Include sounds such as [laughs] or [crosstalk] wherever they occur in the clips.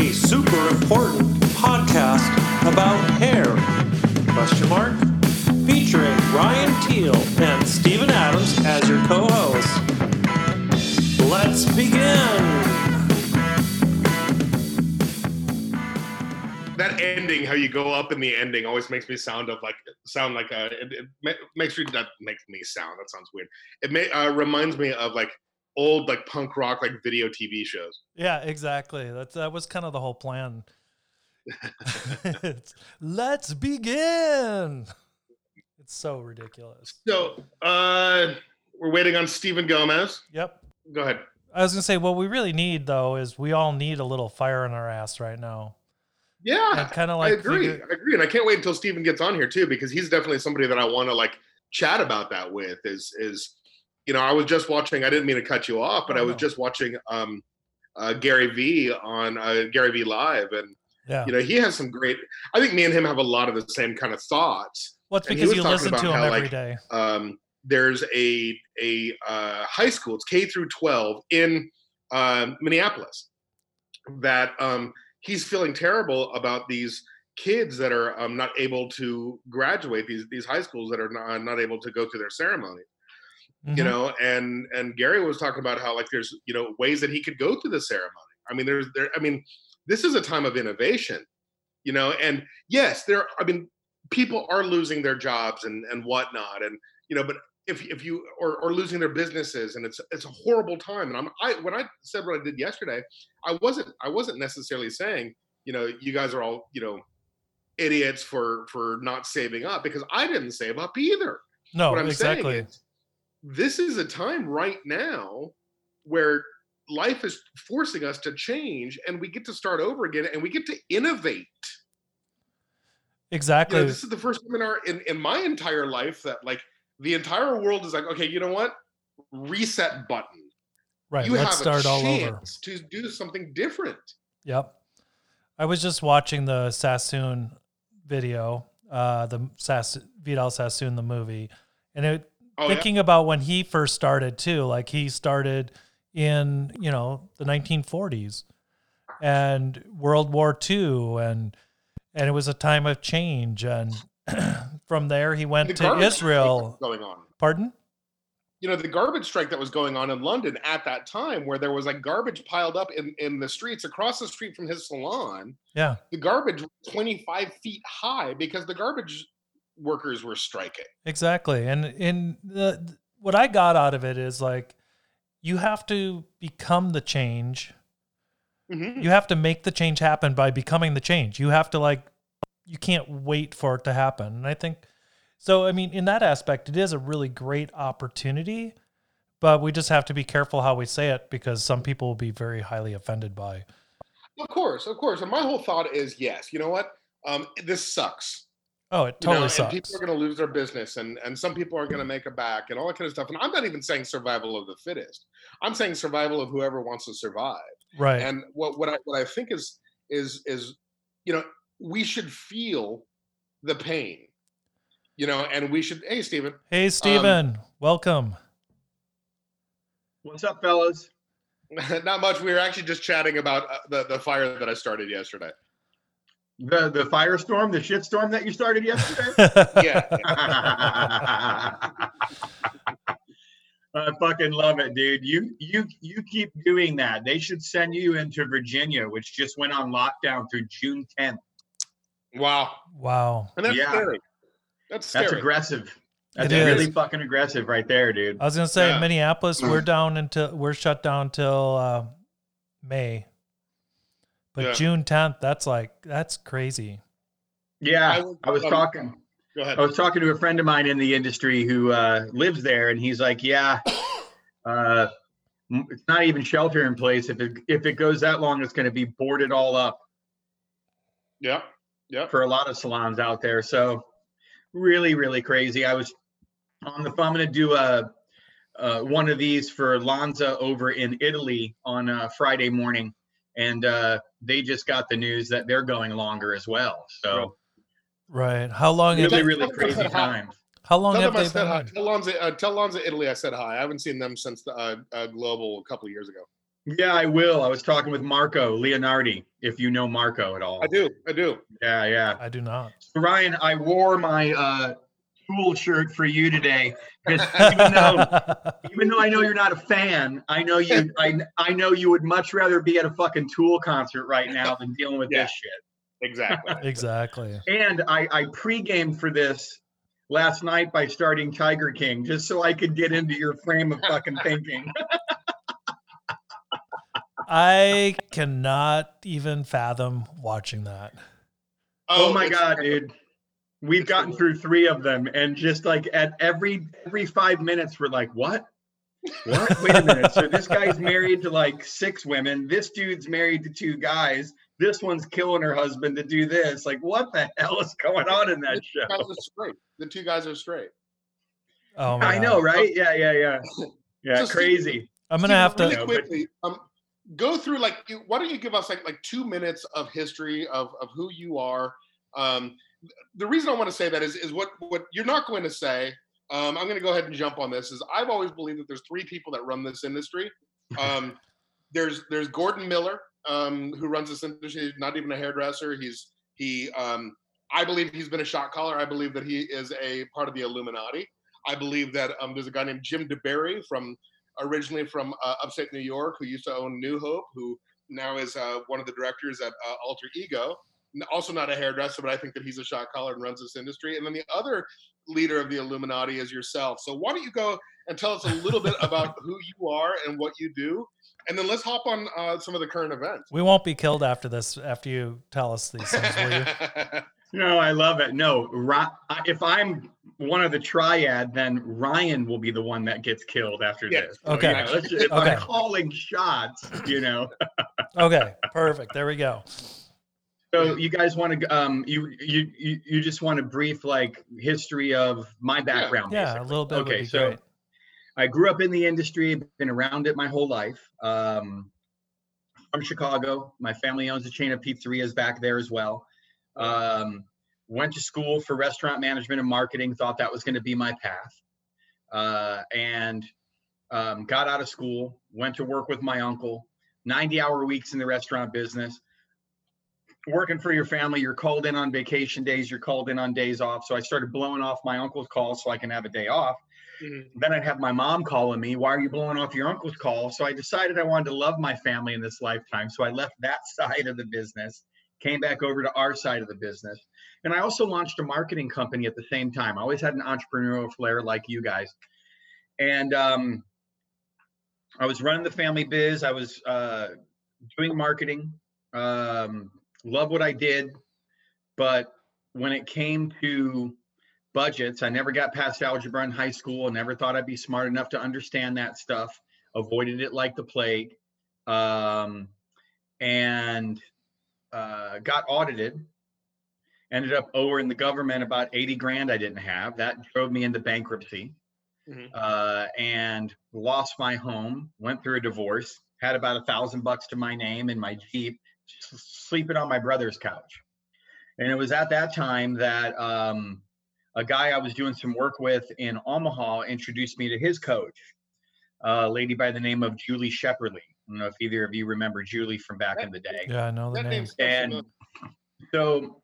a super important podcast about hair. Question mark? Featuring Ryan Teal and Stephen Adams as your co-hosts. Let's begin. that ending, how you go up in the ending, always makes me sound of like sound like a. It, it makes me that makes me sound. That sounds weird. It may uh, reminds me of like old like punk rock like video TV shows. Yeah, exactly. That's that was kind of the whole plan. [laughs] [laughs] Let's begin. It's so ridiculous. So uh we're waiting on Stephen Gomez. Yep. Go ahead. I was gonna say what we really need though is we all need a little fire in our ass right now. Yeah, kind of I like agree. figure- I agree, and I can't wait until Stephen gets on here too because he's definitely somebody that I want to like chat about that with. Is is you know I was just watching. I didn't mean to cut you off, but Oh, I was no. just watching um uh, Gary V on uh, Gary V Live, and yeah. you know he has some great. I think me and him have a lot of the same kind of thoughts. well, it's because you listen about to him how, every like, day. um, there's a a uh, high school. It's K through 12 in um, Minneapolis. That um, he's feeling terrible about these kids that are um, not able to graduate. These these high schools that are not, not able to go through their ceremony. You mm-hmm. know, and and Gary was talking about how like there's you know ways that he could go through the ceremony. I mean, there's there. I mean, this is a time of innovation. You know, and yes, there. I mean, people are losing their jobs and and whatnot, and you know, but if if you or or losing their businesses, and it's it's a horrible time. And I'm I when I said what I did yesterday, I wasn't I wasn't necessarily saying you know you guys are all you know idiots for for not saving up because I didn't save up either no, what I'm exactly. saying is this is a time right now where life is forcing us to change and we get to start over again and we get to innovate. You exactly. know, this is the first time in our in, in my entire life that like the entire world is like, okay, you know what? Reset button. right. you Let's have start all over. to do something different. Yep. I was just watching the Sassoon video, uh, the Sass- Vidal Sassoon, the movie, and it, Oh, yeah? thinking about when he first started too. Like he started in you know the 1940s and World War II, and and it was a time of change. And [clears throat] from there, he went The to Israel. going on. Pardon? you know the garbage strike that was going on in london at that time where there was like garbage piled up in, in the streets across the street from his salon Yeah. the garbage was 25 feet high because the garbage workers were striking Exactly. And in the what I got out of it is like you have to become the change. Mhm. You have to make the change happen by becoming the change. You have to like you can't wait for it to happen. And I think so I mean in that aspect it is a really great opportunity, but we just have to be careful how we say it because some people will be very highly offended by. of course of course and my whole thought is yes you know what um, this sucks Oh, it you know, totally and sucks. people are going to lose their business and, and some people aren't going to make it back and all that kind of stuff and i'm not even saying survival of the fittest i'm saying survival of whoever wants to survive right. and what what I what I think is is is you know we should feel the pain, you know, and we should. Hey, Stephen, hey Steven, welcome. What's up, fellas? [laughs] not much. We were actually just chatting about uh, the the fire that I started yesterday. The the firestorm, the shitstorm that you started yesterday. Yeah, [laughs] [laughs] I fucking love it, dude. You you you keep doing that. They should send you into Virginia, which just went on lockdown through June 10th. wow, wow. and that's Yeah. scary. That's scary. That's aggressive. That's It really is. fucking aggressive right there, dude. I was gonna say Yeah. Minneapolis, we're down until we're shut down till uh, May, but Yeah. June tenth, that's like that's crazy. Yeah, I I was, was, talking. Go ahead. I was talking to a friend of mine in the industry who uh, lives there, and he's like, "Yeah, [coughs] uh, it's not even shelter in place. If it if it goes that long, it's going to be boarded all up Yeah, yeah. for a lot of salons out there. So, really, really crazy. I was on the phone. I'm going to do a, uh one of these for Lanza over in Italy on uh, Friday morning, and uh, they just got the news that they're going longer as well. So, Right. How long have really, they, really Tell them I crazy said times. how long Tell have them I they said hi. been? Tell Lanza, uh, tell Lanza Italy I said hi. I haven't seen them since the uh, uh, Global a couple of years ago. Yeah, I will. I was talking with Marco Leonardi, if you know Marco at all. I do. I do. Yeah, yeah. I do not. So Ryan, I wore my tool shirt for you today because [laughs] even though even though I know you're not a fan, I know you I I know you would much rather be at a fucking Tool concert right now than dealing with Yeah. this shit. Exactly. [laughs] exactly. And I I pre-gamed for this last night by starting Tiger King just so I could get into your frame of fucking [laughs] thinking. I cannot even fathom watching that. Oh, my it's- god, dude. We've gotten through three of them, and just like at every every five minutes, we're like, "What? What? Wait a minute." So this guy's married to like six women. This dude's married to two guys. This one's killing her husband to do this. Like, what the hell is going on in that The show? guys are straight. The two guys are straight. Oh my I know, right? Yeah, yeah, yeah. Yeah, So Steve- crazy. I'm gonna have Steve, to. really No, but- quickly. Um, go through like why don't you give us like like two minutes of history of of who you are. Um, the reason I want to say that is is what what you're not going to say. Um, I'm going to go ahead and jump on this. Is I've always believed that there's three people that run this industry. [laughs] Um, there's there's Gordon Miller um, who runs this industry. He's not even a hairdresser. He's he. Um, I believe he's been a shot caller. I believe that he is a part of the Illuminati. I believe that um, there's a guy named Jim DeBerry from originally from uh, upstate New York who used to own New Hope, who now is uh, one of the directors at uh, Alter Ego. N- Also not a hairdresser, but I think that he's a shot caller and runs this industry. And then the other leader of the Illuminati is yourself. So why don't you go and tell us a little bit about [laughs] who you are and what you do, and then let's hop on uh, some of the current events. We won't be killed after this. After you tell us these things, will you? [laughs] No, I love it. No, if I'm one of the triad, then Ryan will be the one that gets killed after Yeah. this. Okay. You know, let's just- if Okay. I'm calling shots, you know. [laughs] Okay, perfect. There we go. So you guys want to um you you you, you just want a brief like history of my background Yeah, a little bit would Okay, be so great. I grew up in the industry, been around it my whole life. Um from Chicago. My family owns a chain of pizzerias back there as well. Um went to school for restaurant management and marketing, thought that was going to be my path. Uh and um, got out of school, went to work with my uncle, 90 hour weeks in the restaurant business working for your family, you're called in on vacation days, you're called in on days off. So I started blowing off my uncle's calls so I can have a day off. Mhm. Then I'd have my mom calling me, Why are you blowing off your uncle's call? So I decided I wanted to love my family in this lifetime. So I left that [laughs] side of the business, came back over to our side of the business. And I also launched a marketing company at the same time. I always had an entrepreneurial flair like you guys. And um, I was running the family biz, I was uh, doing marketing. Um, love what I did, but when it came to budgets, I never got past algebra in high school. and never thought I'd be smart enough to understand that stuff. Avoided it like the plague, um, and uh, got audited. Ended up owing the government about eighty grand I didn't have. That drove me into bankruptcy, Mhm. uh, and lost my home. Went through a divorce. Had about a thousand bucks to my name in my Jeep sleeping on my brother's couch. And it was at that time that um, a guy I was doing some work with in Omaha introduced me to his coach, a lady by the name of Julie Shepperly. I don't know if either of you remember Julie from back in the day. Yeah, I know the That name. name's so And so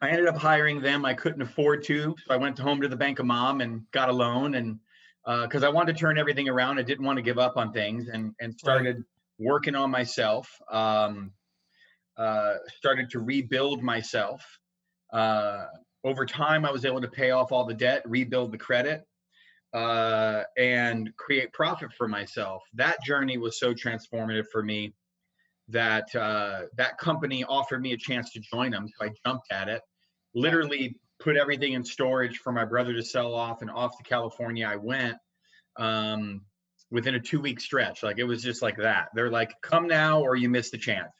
I ended up hiring them. I couldn't afford to. So I went home to the Bank of Mom and got a loan. And because I wanted to turn everything around, I didn't want to give up on things and, and started working on myself. Um, uh, started to rebuild myself. Uh, over time, I was able to pay off all the debt, rebuild the credit, uh, and create profit for myself. That journey was so transformative for me that uh, that company offered me a chance to join them. So I jumped at it, literally put everything in storage for my brother to sell off, and off to California I went um, within a two week stretch. Like it was just like that. They're like, come now or you miss the chance.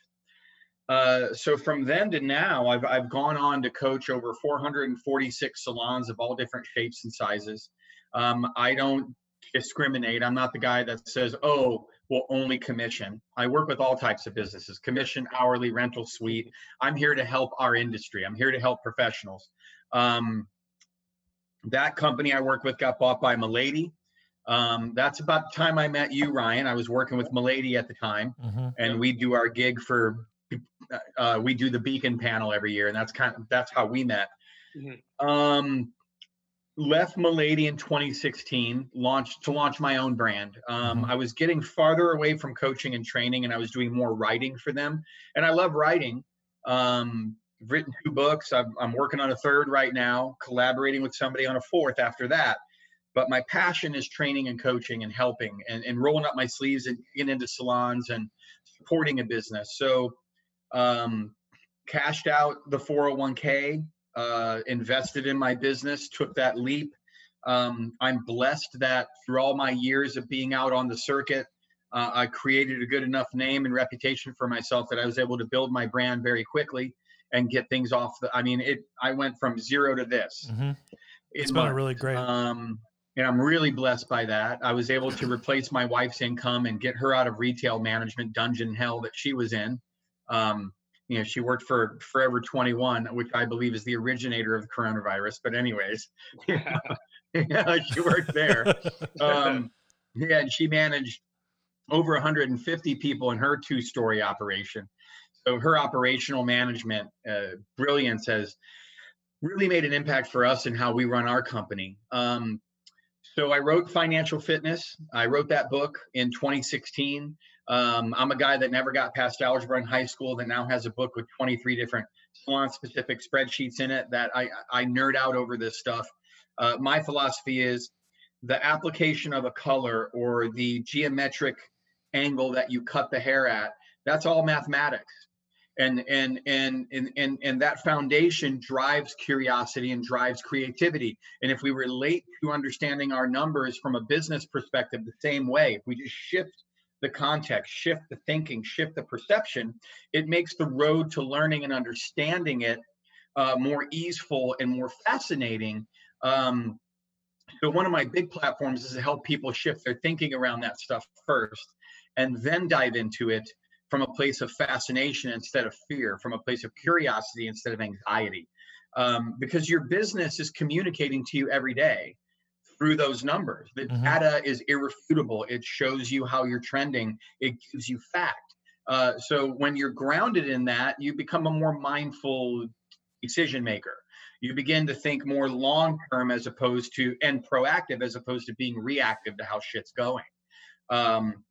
Uh, so from then to now, I've, I've gone on to coach over 446 salons of all different shapes and sizes. Um, I don't discriminate. I'm not the guy that says, oh, will only commission. I work with all types of businesses commission, hourly, rental, suite. I'm here to help our industry. I'm here to help professionals. Um, that company I work with got bought by Milady. Um, that's about the time I met you, Ryan. I was working with Milady at the time, Mhm. and we do our gig for uh, we do the Beacon panel every year, and that's kind of that's how we met. Mhm. Um, left Milady in 2016, launched to launch my own brand. Um, Mhm. I was getting farther away from coaching and training, and I was doing more writing for them. And I love writing. Um, I've written two books. I'm, I'm working on a third right now, collaborating with somebody on a fourth after that. But my passion is training and coaching and helping and, and rolling up my sleeves and getting into salons and supporting a business. So, um, cashed out the 401k, uh, invested in my business, took that leap. Um, I'm blessed that through all my years of being out on the circuit, uh, I created a good enough name and reputation for myself that I was able to build my brand very quickly and get things off the. I mean, it. I went from zero to this. Mhm. It's been a months. really great. Um, and I'm really blessed by that. I was able to replace my wife's income and get her out of retail management dungeon hell that she was in. Um, you know, she worked for Forever 21, which I believe is the originator of the coronavirus. But anyways, yeah, [laughs] she worked there. Um, yeah, and she managed over 150 people in her two-story operation. So her operational management uh, brilliance has really made an impact for us in how we run our company. Um, so I wrote Financial Fitness. I wrote that book in 2016. Um, I'm a guy that never got past algebra in high school that now has a book with 23 different salon specific spreadsheets in it that I, I nerd out over this stuff. Uh, my philosophy is the application of a color or the geometric angle that you cut the hair at, that's all mathematics and and and and and, that foundation drives curiosity and drives creativity. And if we relate to understanding our numbers from a business perspective the same way if we just shift the context shift the thinking shift the perception it makes the road to learning and understanding it uh, more easeful and more fascinating. Um, so one of my big platforms is to help people shift their thinking around that stuff first and then dive into it from a place of fascination instead of fear, from a place of curiosity instead of anxiety. Um, because your business is communicating to you every day through those numbers. The Mhm. data is irrefutable. It shows you how you're trending. It gives you fact. Uh, so when you're grounded in that, you become a more mindful decision maker. You begin to think more long term as opposed to and proactive as opposed to being reactive to how shit's going. Um,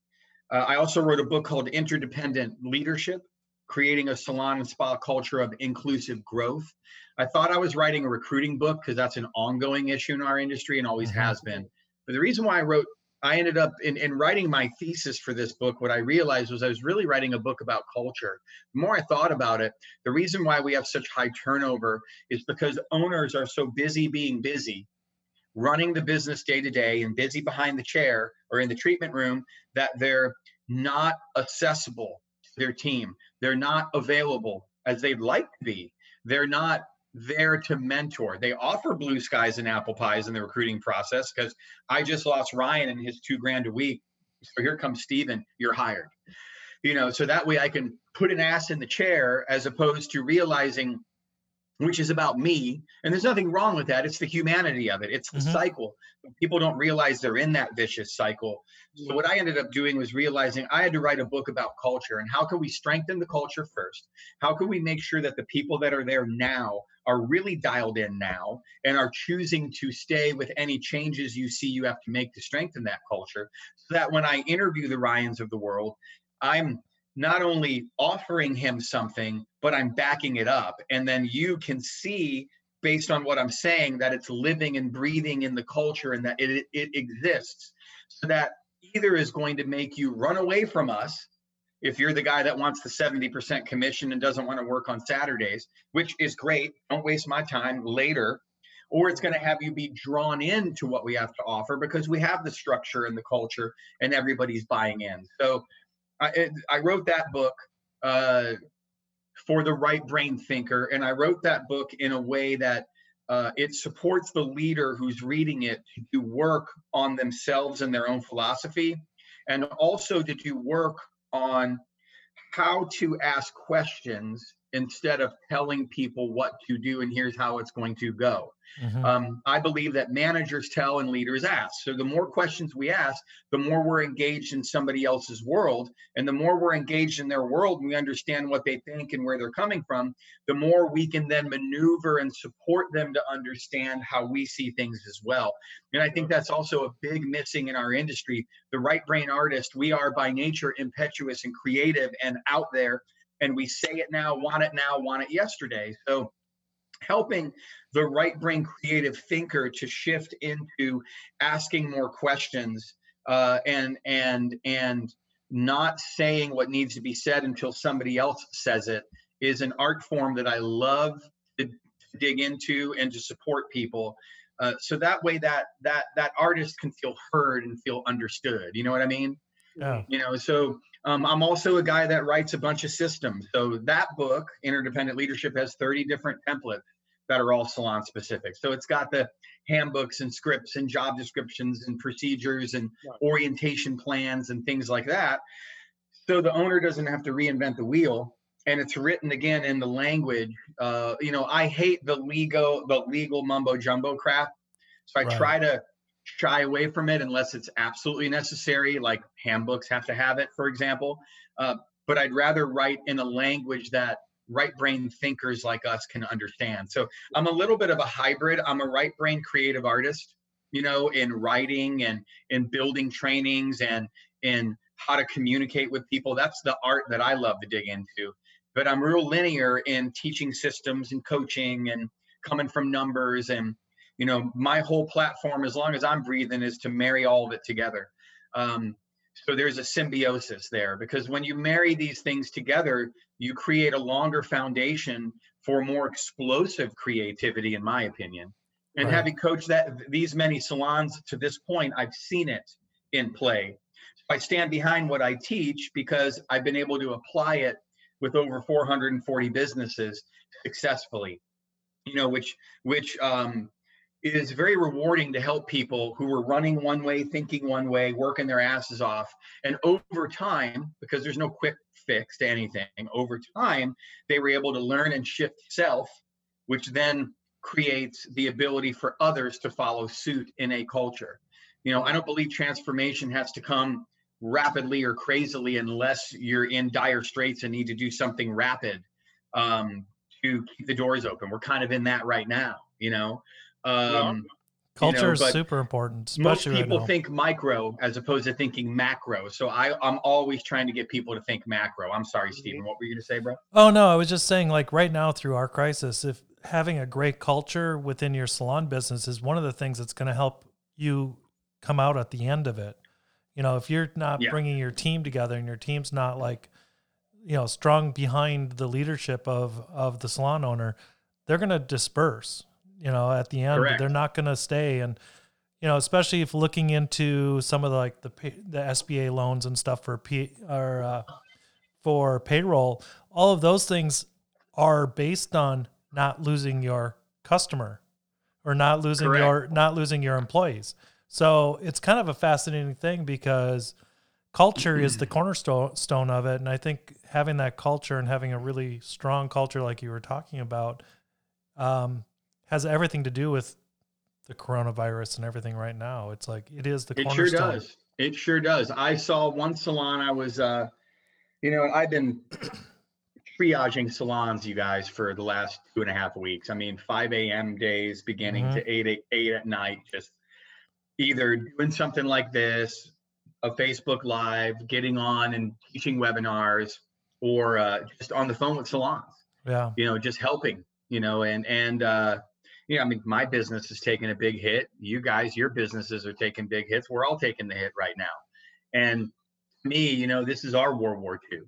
uh, I also wrote a book called Interdependent Leadership Creating a Salon and Spa Culture of Inclusive Growth. I thought I was writing a recruiting book because that's an ongoing issue in our industry and always Mhm. has been. But the reason why I wrote, I ended up in, in writing my thesis for this book, what I realized was I was really writing a book about culture. The more I thought about it, the reason why we have such high turnover is because owners are so busy being busy running the business day to day and busy behind the chair or in the treatment room that they're not accessible to their team. They're not available as they'd like to be. They're not there to mentor. They offer blue skies and apple pies in the recruiting process because I just lost Ryan and his two grand a week. So here comes Steven, you're hired. You know, so that way I can put an ass in the chair as opposed to realizing which is about me. And there's nothing wrong with that. It's the humanity of it. It's the Mhm. cycle. People don't realize they're in that vicious cycle. So what I ended up doing was realizing I had to write a book about culture and how can we strengthen the culture first? How can we make sure that the people that are there now are really dialed in now and are choosing to stay with any changes you see you have to make to strengthen that culture so that when I interview the Ryans of the world, I'm not only offering him something, but I'm backing it up. And then you can see based on what I'm saying that it's living and breathing in the culture and that it, it exists. So that either is going to make you run away from us if you're the guy that wants the 70% commission and doesn't want to work on Saturdays, which is great. Don't waste my time later. Or it's going to have you be drawn into what we have to offer because we have the structure and the culture and everybody's buying in. So I, it- I wrote that book uh, for the right brain thinker, and I wrote that book in a way that uh, it supports the leader who's reading it to do work on themselves and their own philosophy, and also to do work on how to ask questions instead of telling people what to do and here's how it's going to go. Mhm. Um, I believe that managers tell and leaders ask. So the more questions we ask, the more we're engaged in somebody else's world. And the more we're engaged in their world and we understand what they think and where they're coming from, the more we can then maneuver and support them to understand how we see things as well. And I think that's also a big missing in our industry. The right brain artist, we are by nature impetuous and creative and out there. And we say it now, want it now, want it yesterday. So helping the right brain creative thinker to shift into asking more questions uh, and and and not saying what needs to be said until somebody else says it is an art form that I love to dig into and to support people. Uh, so that way that that that artist can feel heard and feel understood. You know what I mean? Yeah. you know so um, i'm also a guy that writes a bunch of systems. So that book interdependent leadership has 30 different templates that are all salon specific. So it's got the handbooks and scripts and job descriptions and procedures and Right. orientation plans and things like that. So the owner doesn't have to reinvent the wheel. And it's written again in the language uh, you know i hate the legal the legal mumbo jumbo crap. So i Right. try to shy away from it unless it's absolutely necessary like handbooks have to have it for example. Uh, but i'd rather write in a language that right brain thinkers like us can understand. So i'm a little bit of a hybrid. I'm a right brain creative artist you know in writing and in building trainings and in how to communicate with people. That's the art that i love to dig into. But i'm real linear in teaching systems and coaching and coming from numbers and you know my whole platform as long as i'm breathing is to marry all of it together. Um, so there's a symbiosis there because when you marry these things together you create a longer foundation for more explosive creativity in my opinion. And Right. having coached that these many salons to this point i've seen it in play. I stand behind what i teach because i've been able to apply it with over 440 businesses successfully. You know which which um it is very rewarding to help people who were running one way, thinking one way, working their asses off. And over time, because there's no quick fix to anything, over time, they were able to learn and shift self, which then creates the ability for others to follow suit in a culture. You know, I don't believe transformation has to come rapidly or crazily unless you're in dire straits and need to do something rapid um, to keep the doors open. We're kind of in that right now, you know. Um, Culture is super important, most especially right people think micro as opposed to thinking macro. So I, I'm always trying to get people to think macro. I'm sorry, Stephen. What were you going to say, bro? Oh no, I was just saying like right now through our crisis, if having a great culture within your salon business is one of the things that's going to help you come out at the end of it. You know, if you're not Yeah. bringing your team together and your team's not like you know, strong behind the leadership of of the salon owner, they're going to disperse, you know, at the end. Correct. They're not going to stay and you know, especially if looking into some of the, like the the SBA loans and stuff for P or uh, for payroll, all of those things are based on not losing your customer or not losing Correct. your not losing your employees. So it's kind of a fascinating thing because culture is the [clears throat] cornerstone of it, and I think having that culture and having a really strong culture, like you were talking about, um, has everything to do with the coronavirus and everything right now. It's like it is the It sure does. It sure does. I saw one salon. I was, uh, you know, I've been [clears throat] triaging salons, you guys, for the last two and a half weeks. I mean, 5 a.m. days beginning Mhm. to 8, 8, 8 at night, just either doing something like this, a Facebook Live, getting on and teaching webinars, or uh, just on the phone with salons Yeah. you know, just helping, you know, and and uh, you know, I mean, my business is taking a big hit. You guys, your businesses are taking big hits. We're all taking the hit right now. And me, you know, this is our World War II.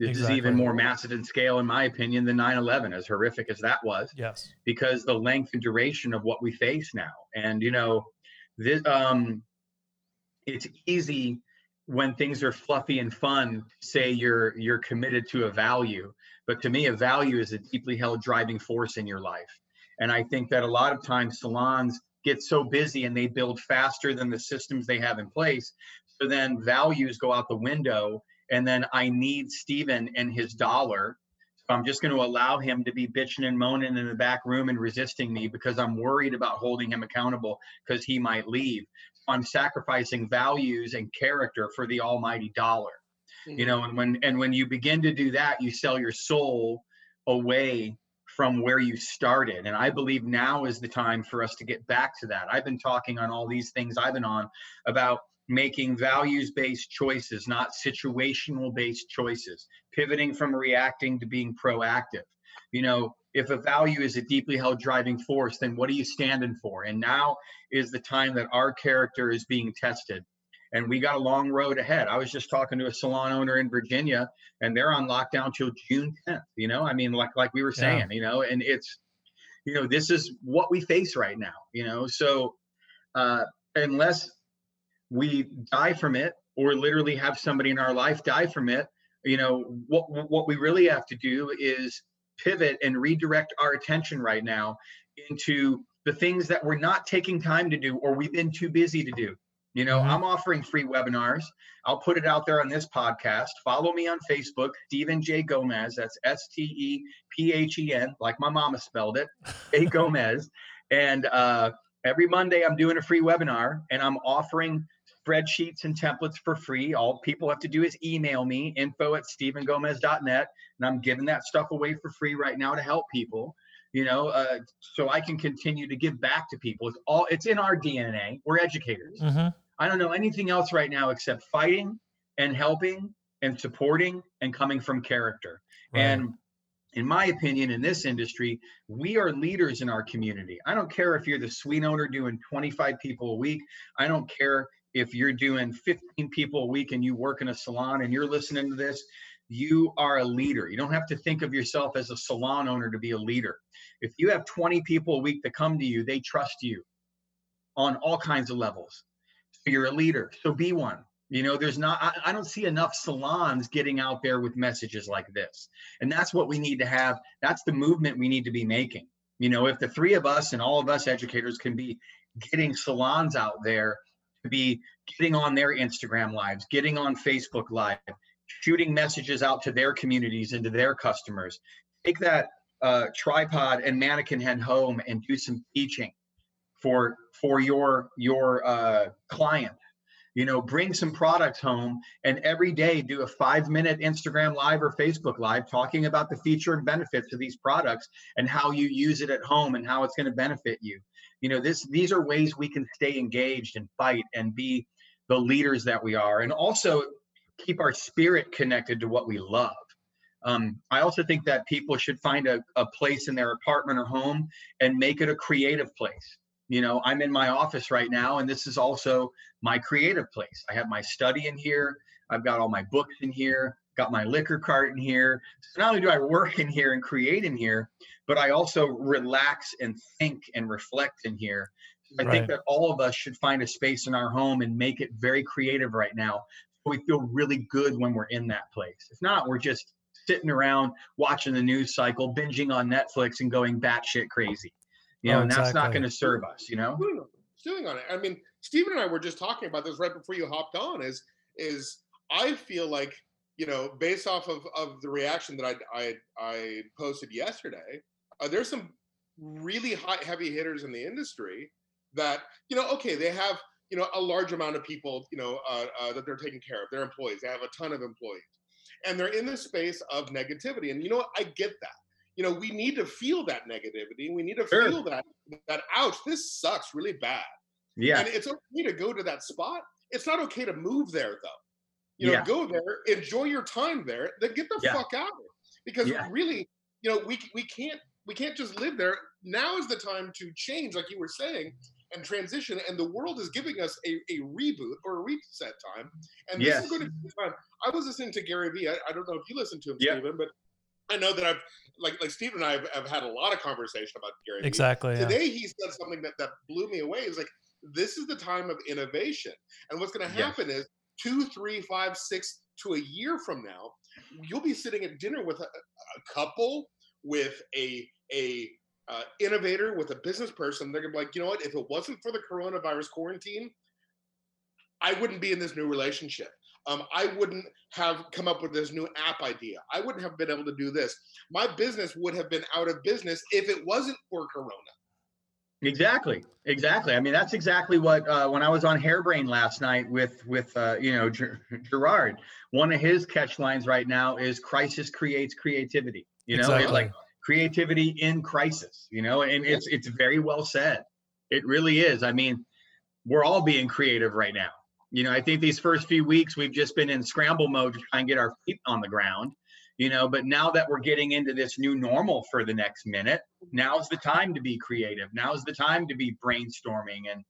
This is even more massive in scale, in my opinion, than 9/11, as horrific as that was Yes. because the length and duration of what we face now. And you know, this um it's easy when things are fluffy and fun to say you're you're committed to a value. But to me, a value is a deeply held driving force in your life. And I think that a lot of times salons get so busy and they build faster than the systems they have in place. So then values go out the window. And then I need Steven and his dollar. So I'm just going to allow him to be bitching and moaning in the back room and resisting me because I'm worried about holding him accountable because he might leave. I'm sacrificing values and character for the almighty dollar. Mm-hmm. You know, and when and when you begin to do that, you sell your soul away from where you started. And I believe now is the time for us to get back to that. I've been talking on all these things I've been on about making values based choices, not situational based choices, pivoting from reacting to being proactive. You know, if a value is a deeply held driving force, then what are you standing for? And now is the time that our character is being tested. And we got a long road ahead. I was just talking to a salon owner in Virginia, and they're on lockdown till June 10th. You know, I mean, like like we were saying, yeah. you know, and it's, you know, this is what we face right now. You know, so uh, unless we die from it or literally have somebody in our life die from it you know what what we really have to do is pivot and redirect our attention right now into the things that we're not taking time to do or we've been too busy to do you know mm-hmm. i'm offering free webinars. I'll put it out there on this podcast. Follow me on facebook stephen j. Gomez. That's s-t-e-p-h-e-n like my mama spelled it [laughs] a gomez. And uh, every monday i'm doing a free webinar and i'm offering spreadsheets and templates for free. All people have to do is email me, info at stephengomez.net, and I'm giving that stuff away for free right now to help people, you know, uh, so I can continue to give back to people. It's all, it's in our DNA. We're educators. Mm-hmm. I don't know anything else right now except fighting and helping and supporting and coming from character. Right. And in my opinion, in this industry, we are leaders in our community. I don't care if you're the suite owner doing 25 people a week. I don't care if you're doing 15 people a week and you work in a salon and you're listening to this, you are a leader. You don't have to think of yourself as a salon owner to be a leader. If you have 20 people a week that come to you, they trust you on all kinds of levels. So you're a leader. So be one. You know, there's not, I, I, don't see enough salons getting out there with messages like this. And that's what we need to have. That's the movement we need to be making. You know, if the three of us and all of us educators can be getting salons out there to be getting on their Instagram lives, getting on Facebook live, shooting messages out to their communities and to their customers. Take that uh, tripod and mannequin head home and do some teaching for for your your uh, client. You know, bring some products home and every day do a five minute Instagram live or Facebook live talking about the feature and benefits of these products and how you use it at home and how it's going to benefit you you know this these are ways we can stay engaged and fight and be the leaders that we are and also keep our spirit connected to what we love um, i also think that people should find a, a place in their apartment or home and make it a creative place you know i'm in my office right now and this is also my creative place i have my study in here i've got all my books in here got my liquor cart in here so not only do i work in here and create in here but I also relax and think and reflect in here. I right. think that all of us should find a space in our home and make it very creative right now. So we feel really good when we're in that place. If not, we're just sitting around watching the news cycle, binging on Netflix and going batshit crazy. You know, oh, and that's not going to serve us, you know? Doing on it. I mean, Stephen and I were just talking about this right before you hopped on is is I feel like, you know, based off of, of the reaction that I, I, I posted yesterday, uh, there's some really high heavy hitters in the industry that you know okay they have you know a large amount of people you know uh, uh, that they're taking care of their employees. They have a ton of employees. And they're in the space of negativity. And you know what? I get that. You know we need to feel that negativity. We need to sure. feel that that ouch this sucks really bad. Yeah. And it's okay to go to that spot. It's not okay to move there though. You know yeah. go there enjoy your time there then get the yeah. fuck out because yeah. really you know we we can't we can't just live there. Now is the time to change, like you were saying, and transition. And the world is giving us a, a reboot or a reset time. And this yes. is going to be fun. I was listening to Gary Vee. I, I don't know if you listened to him, yep. Stephen, but I know that I've like like Stephen and I have, have had a lot of conversation about Gary. Exactly. Yeah. Today he said something that that blew me away. Is like this is the time of innovation, and what's going to happen yes. is two, three, five, six to a year from now, you'll be sitting at dinner with a, a couple, with a a uh, innovator, with a business person, they're gonna be like, you know what? If it wasn't for the coronavirus quarantine, I wouldn't be in this new relationship. Um, I wouldn't have come up with this new app idea. I wouldn't have been able to do this. My business would have been out of business if it wasn't for Corona. Exactly, exactly. I mean, that's exactly what uh, when I was on Hairbrain last night with with uh, you know Ger- Gerard. One of his catch lines right now is "Crisis creates creativity." You know, Exactly. like creativity in crisis. You know, and it's it's very well said. It really is. I mean, we're all being creative right now. You know, I think these first few weeks we've just been in scramble mode to try and get our feet on the ground. You know, but now that we're getting into this new normal for the next minute, now's the time to be creative. Now's the time to be brainstorming and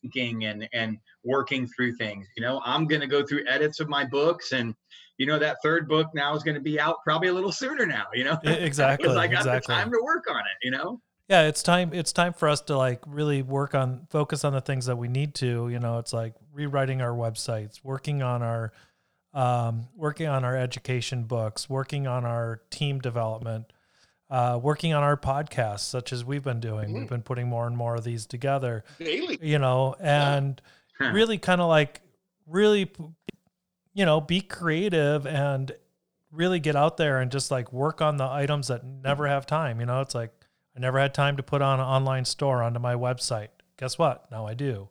thinking and and working through things. You know, I'm going to go through edits of my books, and you know that third book now is going to be out probably a little sooner now. You know, [laughs] exactly, because I got exactly. the time to work on it. You know, yeah it's time it's time for us to like really work on focus on the things that we need to you know it's like rewriting our websites working on our um, working on our education books working on our team development uh, working on our podcasts such as we've been doing we've been putting more and more of these together Daily. you know and Huh. really kind of like really you know be creative and really get out there and just like work on the items that never have time you know? It's like i never had time to put on an online store onto my website. Guess what? Now i do.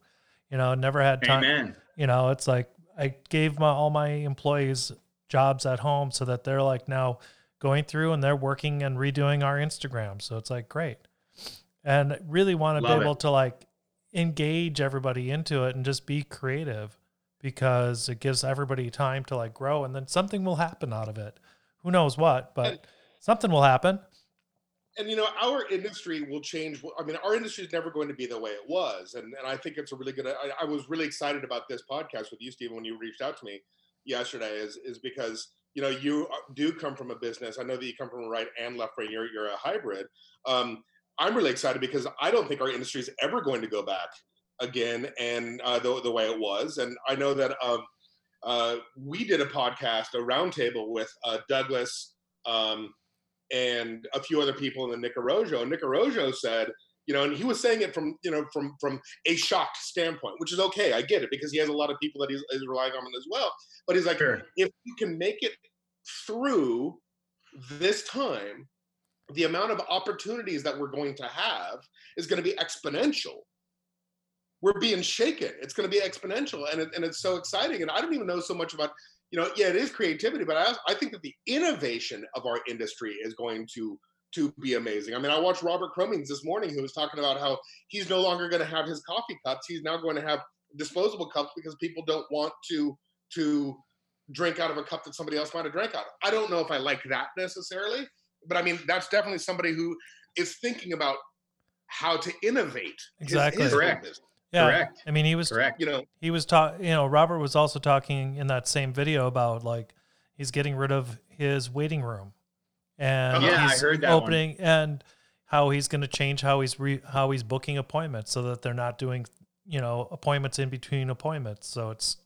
You know never had time amen. you know? It's like i gave my all my employees jobs at home so that they're like now going through and they're working and redoing our instagram. So it's like great. And really want to Love be it. able to like engage everybody into it and just be creative because it gives everybody time to like grow and then something will happen out of it. Who knows what but And- something will happen. And you know our industry will change. I mean our industry is never going to be the way it was and, and i think it's a really good I, I was really excited about this podcast with you stephen when you reached out to me yesterday is is because you know you do come from a business. I know that you come from a right and left brain. You're, you're a hybrid. Um, i'm really excited because i don't think our industry is ever going to go back again and uh, the, the way it was and i know that um, uh, we did a podcast a roundtable with uh, douglas um, and a few other people in the Nick Arrojo. And said, you know, and he was saying it from, you know, from from a shocked standpoint, which is okay. I get it because he has a lot of people that he's, he's relying on as well. But he's like, Sure. if you can make it through this time, the amount of opportunities that we're going to have is going to be exponential. We're being shaken. It's going to be exponential, and it, and it's so exciting. And I don't even know so much about you know, yeah, it is creativity, but I, I think that the innovation of our industry is going to to be amazing. I mean, I watched Robert Cromeans this morning, who was talking about how he's no longer going to have his coffee cups; he's now going to have disposable cups because people don't want to to drink out of a cup that somebody else might have drank out of. I don't know if I like that necessarily, but I mean, that's definitely somebody who is thinking about how to innovate. Exactly. his Correct. business. Yeah Correct. i mean he was Correct. You know, he was talking you know robert was also talking in that same video about like he's getting rid of his waiting room and uh-huh. Yeah, I heard that one. opening and how he's going to change how he's re, how he's booking appointments so that they're not doing you know appointments in between appointments so it's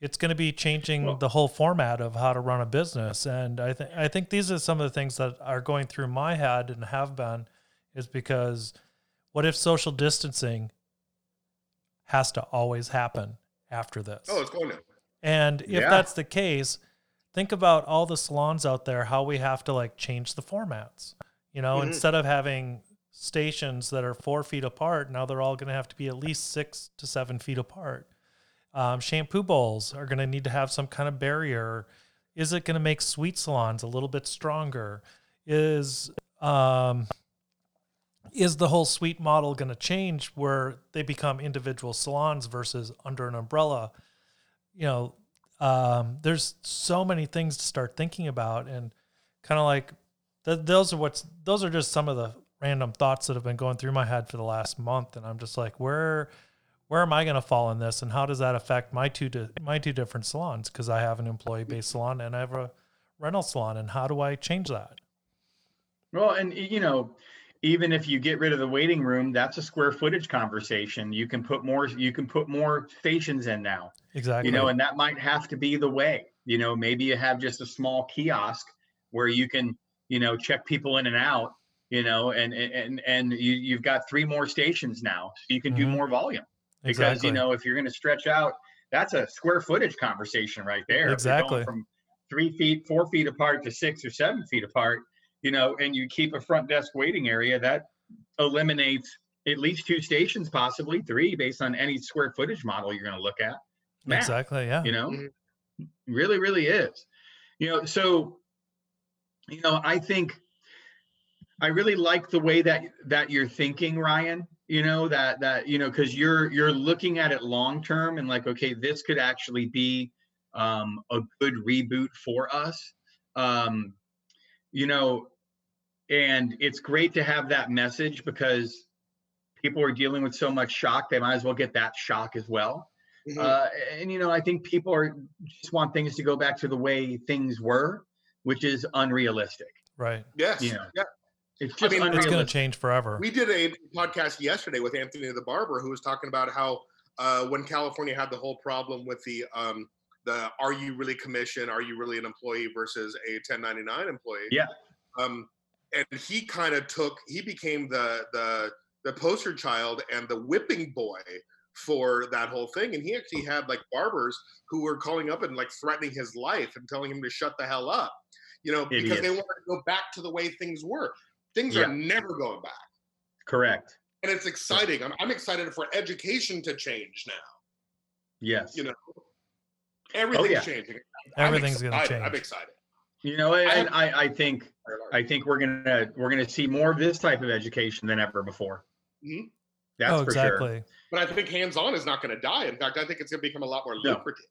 it's going to be changing Well- the whole format of how to run a business and i think i think these are some of the things that are going through my head and have been is because what if social distancing has to always happen after this oh, it's going to. and if Yeah. that's the case, think about all the salons out there, how we have to like change the formats. You know, Mhm. instead of having stations that are four feet apart, now they're all going to have to be at least six to seven feet apart. Um, shampoo bowls are going to need to have some kind of barrier. Is it going to make suite salons a little bit stronger? Is um, is the whole suite model going to change where they become individual salons versus under an umbrella? You know, um, there's so many things to start thinking about, and kind of like th- those are what's those are just some of the random thoughts that have been going through my head for the last month, and I'm just like, where where am I going to fall in this, and how does that affect my two di- my two different salons? Because I have an employee based salon and I have a rental salon, and how do I change that? Well, and you know, even if you get rid of the waiting room, that's a square footage conversation. You can put more. You can put more stations in now. Exactly. You know, and that might have to be the way. You know, maybe you have just a small kiosk where you can, you know, check people in and out. You know, and and and you you've got three more stations now, so you can do Mhm. more volume. Because exactly. you know, if you're going to stretch out that's a square footage conversation right there. If you're going Exactly. From three feet, four feet apart to six or seven feet apart, you know, and you keep a front desk waiting area, that eliminates at least two stations, possibly three, based on any square footage model you're going to look at. Math, Exactly. Yeah. You know, Mhm. really, really is. You know, so, you know, I think I really like the way that that you're thinking, Ryan. You know that that you know because you're you're looking at it long term and like, okay, this could actually be um, a good reboot for us. Um, you know, and it's great to have that message because people are dealing with so much shock. They might as well get that shock as well. Mhm. Uh, and you know, I think people are just want things to go back to the way things were, which is unrealistic. Right. yes. you know, yeah. It's I just mean, it's It's going to change forever. We did a podcast yesterday with Anthony the barber, who was talking about how uh, when California had the whole problem with the um, the are you really commission, are you really an employee versus a 1099 employee? Yeah. Um, and he kind of took he became the the the poster child and the whipping boy for that whole thing. And he actually had like barbers who were calling up and like threatening his life and telling him to shut the hell up. You know, because they Idiots. wanted to go back to the way things were. Things Yeah. are never going back Correct. and it's exciting. I'm, I'm excited for education to change now. Yes. You know, oh, everything's yeah. changing. Everything's gonna change. I'm excited. You know, and I, I think I think we're gonna we're gonna see more of this type of education than ever before. Mhm. That's oh, Mm-hmm. for exactly. sure. But I think hands-on is not going to die. In fact, I think it's going to become a lot more No. lucrative.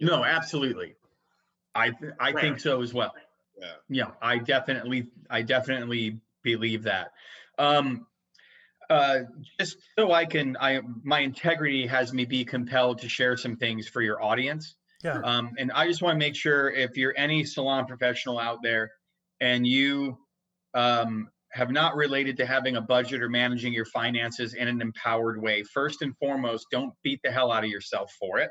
No, absolutely. I th- I Right. think so as well. Yeah. Yeah, I definitely I definitely believe that. Um uh just so I can I my integrity has me be compelled to share some things for your audience. Yeah. Um and I just want to make sure if you're any salon professional out there and you um have not related to having a budget or managing your finances in an empowered way, first and foremost, don't beat the hell out of yourself for it.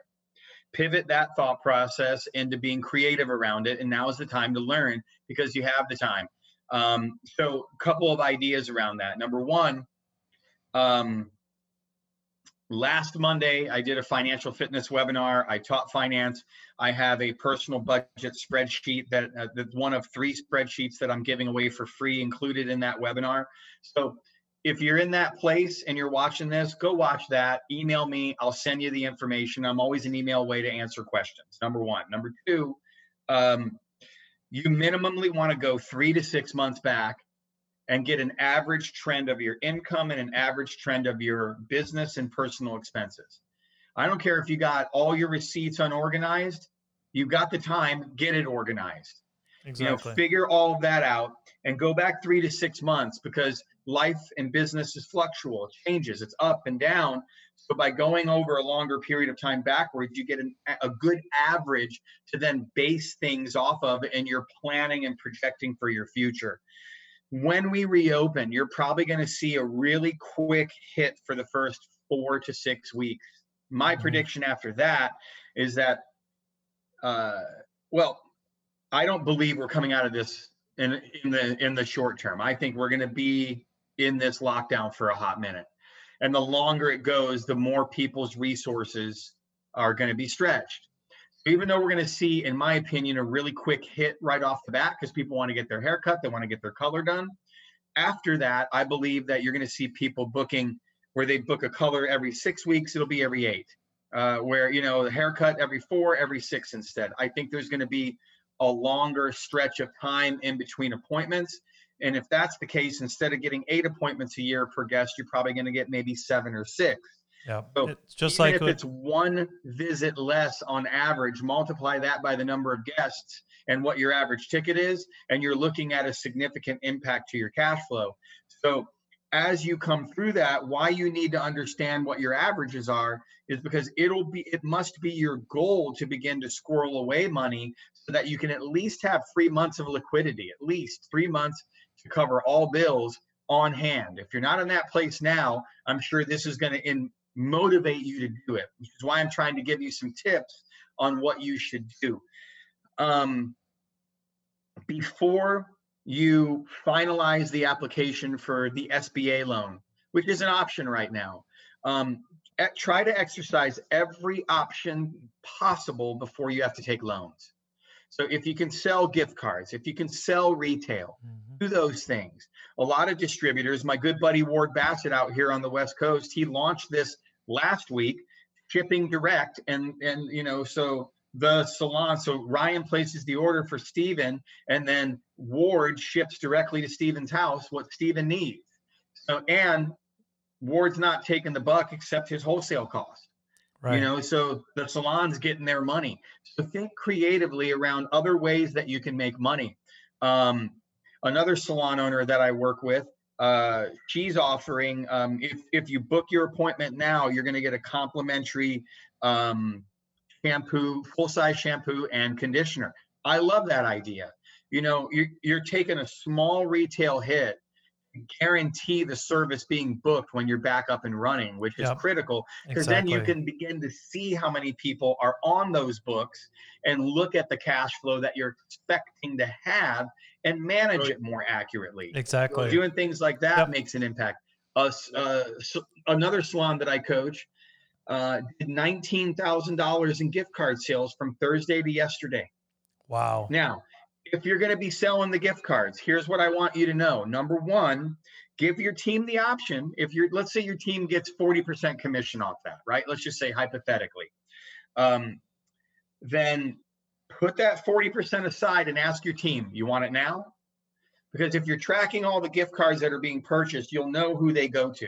Pivot that thought process into being creative around it and now is the time to learn because you have the time. Um, so a couple of ideas around that. Number one um, last monday i did a financial fitness webinar i taught finance i have a personal budget spreadsheet that uh, that's one of three spreadsheets that i'm giving away for free included in that webinar so if you're in that place and you're watching this, go watch that. Email me. I'll send you the information. I'm always an email way to answer questions. Number one. Number two, um, you minimally want to go three to six months back and get an average trend of your income and an average trend of your business and personal expenses. I don't care if you got all your receipts unorganized, you've got the time, get it organized Exactly. you know figure all of that out and go back three to six months because life and business is fluctual it changes it's up and down so by going over a longer period of time backwards you get an, a good average to then base things off of and you're planning and projecting for your future when we reopen you're probably going to see a really quick hit for the first four to six weeks my Mhm. prediction after that is that uh, well I don't believe we're coming out of this in in the in the short term. I think we're going to be in this lockdown for a hot minute. And the longer it goes, the more people's resources are going to be stretched. Even though we're going to see, in my opinion, a really quick hit right off the bat because people want to get their hair cut, they want to get their color done. After that, I believe that you're going to see people booking where they book a color every six weeks, it'll be every eight. Uh, where, you know, the haircut every four, every six instead. I think there's going to be a longer stretch of time in between appointments. And if that's the case, instead of getting eight appointments a year per guest, you're probably going to get maybe seven or six. Yeah. so It's just Even like if it's one visit less on average, multiply that by the number of guests and what your average ticket is, and you're looking at a significant impact to your cash flow. So as you come through that, why you need to understand what your averages are is because it'll be it must be your goal to begin to squirrel away money so that you can at least have three months of liquidity, at least three months to cover all bills on hand. If you're not in that place now, I'm sure this is going to in, motivate you to do it, which is why I'm trying to give you some tips on what you should do. Um, before you finalize the application for the SBA loan, which is an option right now, um, e- try to exercise every option possible before you have to take loans. So if you can sell gift cards, if you can sell retail, Mhm. do those things. A lot of distributors, my good buddy Ward Bassett out here on the West Coast, he launched this last week, shipping direct, and and you know so the salon. So Ryan places the order for Stephen, and then Ward ships directly to Stephen's house what Stephen needs. So and Ward's not taking the buck except his wholesale cost. Right. You know, so the salon's getting their money. So think creatively around other ways that you can make money. Um, another salon owner that I work with, uh, she's offering um, if if you book your appointment now, you're going to get a complimentary um, shampoo, full size shampoo and conditioner. I love that idea. You know, you're, you're taking a small retail hit, guarantee the service being booked when you're back up and running, which is Yep. critical because exactly. then you can begin to see how many people are on those books and look at the cash flow that you're expecting to have and manage Right. it more accurately. exactly. Doing things like that Yep. makes an impact. Us, uh, s- another salon that I coach uh, did nineteen thousand dollars in gift card sales from Thursday to yesterday. wow. Now, if you're going to be selling the gift cards, here's what I want you to know. Number one, give your team the option. If you're, let's say your team gets 40% commission off that, right? Let's just say hypothetically. Um, then put that 40% aside and ask your team, you want it now? Because if you're tracking all the gift cards that are being purchased, you'll know who they go to.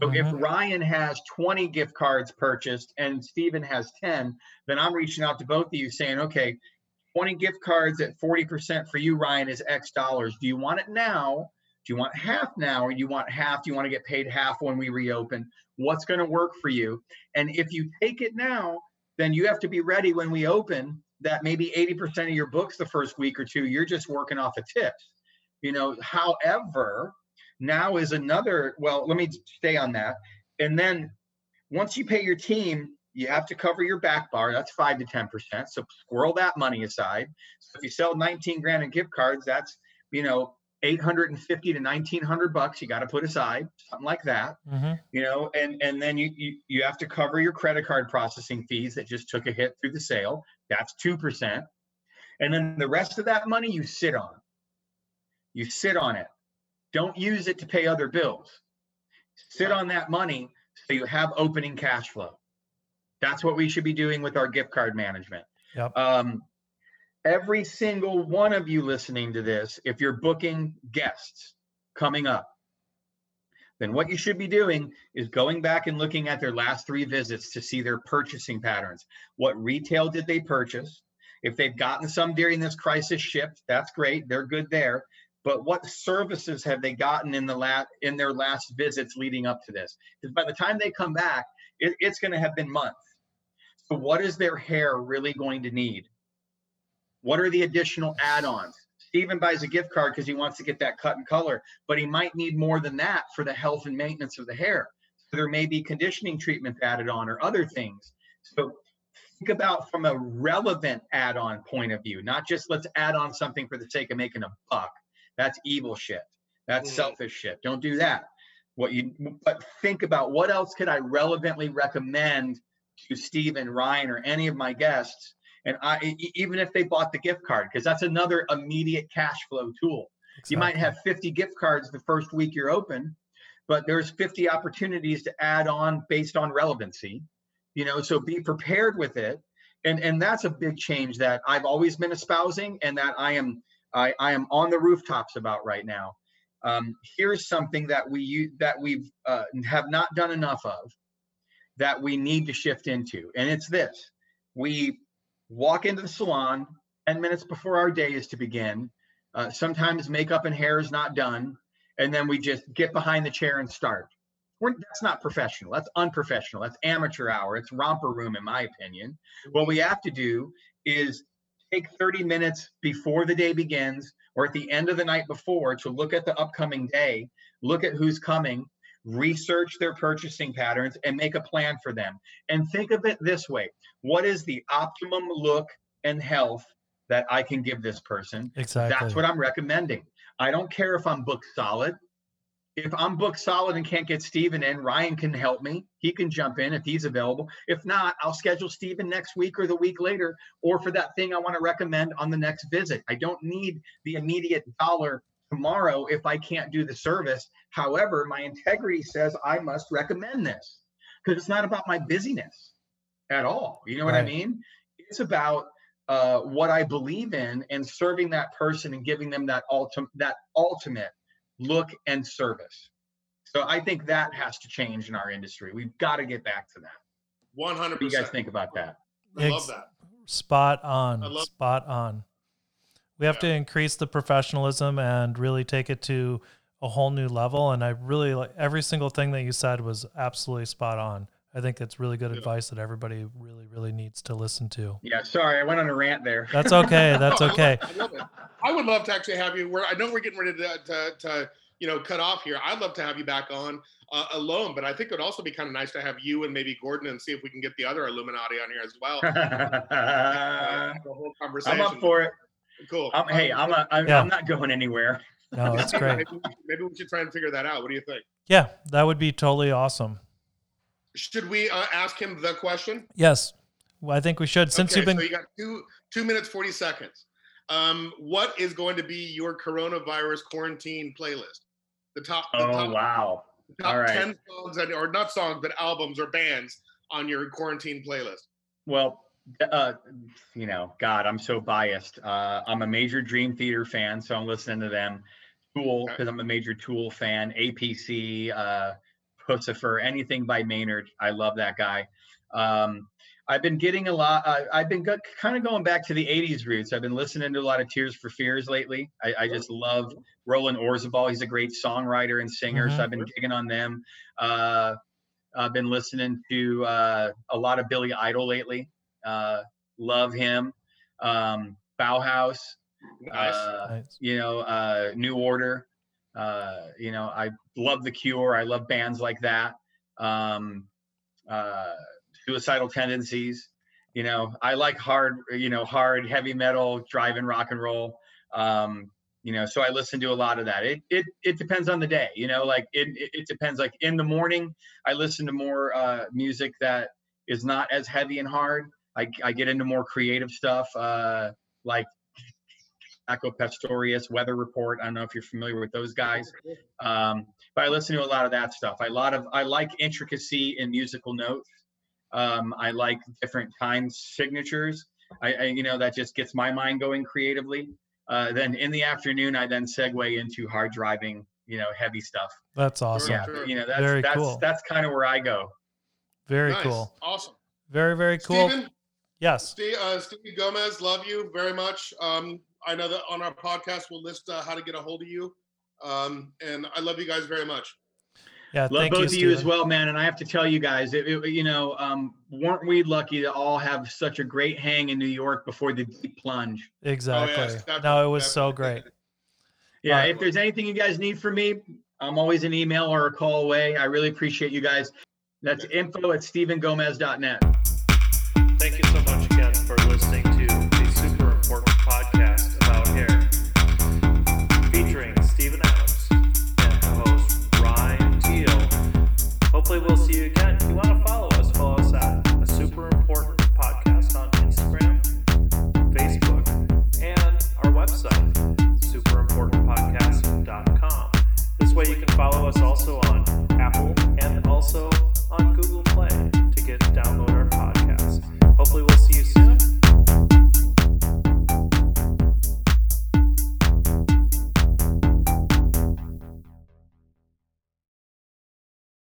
So if Mhm. Ryan has 20 gift cards purchased and Stephen has 10, then I'm reaching out to both of you saying, okay, 20 gift cards at 40% for you, Ryan, is X dollars. Do you want it now? Do you want half now or do you want half? Do you want to get paid half when we reopen? What's going to work for you? And if you take it now, then you have to be ready when we open that maybe 80% of your books the first week or two, you're just working off of tips. You know, however, now is another, well, let me stay on that. And then once you pay your team, you have to cover your back bar. That's five to 10%. So squirrel that money aside. So if you sell 19 grand in gift cards, that's, you know, 850 to 1900 bucks you got to put aside, something like that Mhm. you know and and then you, you you have to cover your credit card processing fees that just took a hit through the sale that's 2% and then the rest of that money you sit on you sit on it don't use it to pay other bills sit on that money so you have opening cash flow that's what we should be doing with our gift card management Yep. um, every single one of you listening to this if you're booking guests coming up then what you should be doing is going back and looking at their last three visits to see their purchasing patterns. What retail did they purchase? If they've gotten some during this crisis shipped, that's great. They're good there. But what services have they gotten in the last in their last visits leading up to this? Because by the time they come back, it, it's going to have been months. So what is their hair really going to need? What are the additional add-ons? Stephen buys a gift card because he wants to get that cut and color, but he might need more than that for the health and maintenance of the hair. So there may be conditioning treatments added on or other things. So think about from a relevant add-on point of view, not just let's add on something for the sake of making a buck. That's evil shit. That's Mhm. selfish shit. Don't do that. What you but think about what else could I relevantly recommend to Stephen, Ryan, or any of my guests and I even if they bought the gift card, because that's another immediate cash flow tool. You might have 50 gift cards the first week you're open, but there's 50 opportunities to add on based on relevancy. You know, so be prepared with it. And and that's a big change that I've always been espousing and that I am I, I am on the rooftops about right now. Um, here's something that we that we've uh, have not done enough of that we need to shift into, and it's this: we walk into the salon 10 minutes before our day is to begin. Uh, sometimes makeup and hair is not done, and then we just get behind the chair and start. We're, that's not professional. That's unprofessional. That's amateur hour. It's romper room, in my opinion. What we have to do is take 30 minutes before the day begins or at the end of the night before to look at the upcoming day, look at who's coming, research their purchasing patterns, and make a plan for them. And think of it this way what is the optimum look and health that I can give this person? Exactly. That's what I'm recommending. I don't care if I'm booked solid. if I'm booked solid and can't get Stephen in, Ryan can help me. He can jump in if he's available. If not, I'll schedule Stephen next week or the week later, or for that thing I want to recommend on the next visit. I don't need the immediate dollar tomorrow if I can't do the service. However, my integrity says I must recommend this because it's not about my busyness at all. You know what I mean? It's about uh, what I believe in and serving that person and giving them that ultimate that ultimate look and service. So I think that has to change in our industry. We've got to get back to that. One hundred What do you guys think about that? I love that. Spot on. I love- spot on. We have to increase the professionalism and really take it to a whole new level. And I really like every single thing that you said was absolutely spot on. I think it's really good Yeah. advice that everybody really, really needs to listen to. Yeah, sorry, I went on a rant there. That's okay. [laughs] That's No, I love okay. I love. I would love to actually have you. Where I know we're getting ready to, to, to you know cut off here. I'd love to have you back on uh, alone, but I think it would also be kind of nice to have you and maybe Gordon and see if we can get the other Illuminati on here as well. [laughs] Uh, the whole conversation. I'm up for it. Cool. I'm, hey, I'm a, I'm, Yeah. I'm not going anywhere. No, [laughs] that's great. Maybe we, should, maybe we should try and figure that out. What do you think? Yeah, that would be totally awesome. Should we uh, ask him the question? Yes. Well, I think we should. Since okay, you've been so you got two two minutes forty seconds. Um, what is going to be your coronavirus quarantine playlist? The top, the Oh top, wow. the top all right. ten songs, and, or not songs, but albums or bands on your quarantine playlist. Well, uh, you know, God, I'm so biased. Uh, I'm a major Dream Theater fan, so I'm listening to them. Tool, because I'm a major Tool fan. APC, uh, Puscifer, anything by Maynard. I love that guy. Um, I've been getting a lot. Uh, I've been go- kind of going back to the '80s roots. I've been listening to a lot of Tears for Fears lately. I, I just love Roland Orzabal. He's a great songwriter and singer, Mhm. so I've been digging on them. Uh, I've been listening to uh, a lot of Billy Idol lately. Uh, love him. Um, Bauhaus, Nice. uh, Nice. you know, uh, New Order. Uh, you know, I love The Cure. I love bands like that. Um, uh, suicidal tendencies. You know, I like hard, you know, hard heavy metal, driving rock and roll. Um, you know, so I listen to a lot of that. It it it depends on the day. You know, like it it, it depends. Like in the morning, I listen to more uh, music that is not as heavy and hard. I I get into more creative stuff, uh, like Jaco Pastorius, Weather Report. I don't know if you're familiar with those guys. Um, but I listen to a lot of that stuff. I lot of I like intricacy in musical notes. Um, I like different time signatures. I, I you know that just gets my mind going creatively. Uh, then in the afternoon, I then segue into hard driving, you know, heavy stuff. That's awesome. Yeah, Sure. you know that's Very that's cool. that's kind of where I go. Very nice. cool. Awesome. Very, very cool. Stephen, Yes. Steve, uh, Steve Gomez, love you very much. Um, I know that on our podcast we'll list uh, how to get a hold of you. Um, and I love you guys very much. Yeah. Love thank both you, of you as well, man. And I have to tell you guys, it, it- you know, um, weren't we lucky to all have such a great hang in New York before the deep plunge? Exactly. definitely, no, it was so great. Yeah, Right. if there's anything you guys need from me, I'm always an email or a call away. I really appreciate you guys. That's info at stephengomez.net. We'll see you again. If you want to follow us, follow us at a super important podcast on Instagram, Facebook, and our website, superimportantpodcast.com. This way, you can follow us also on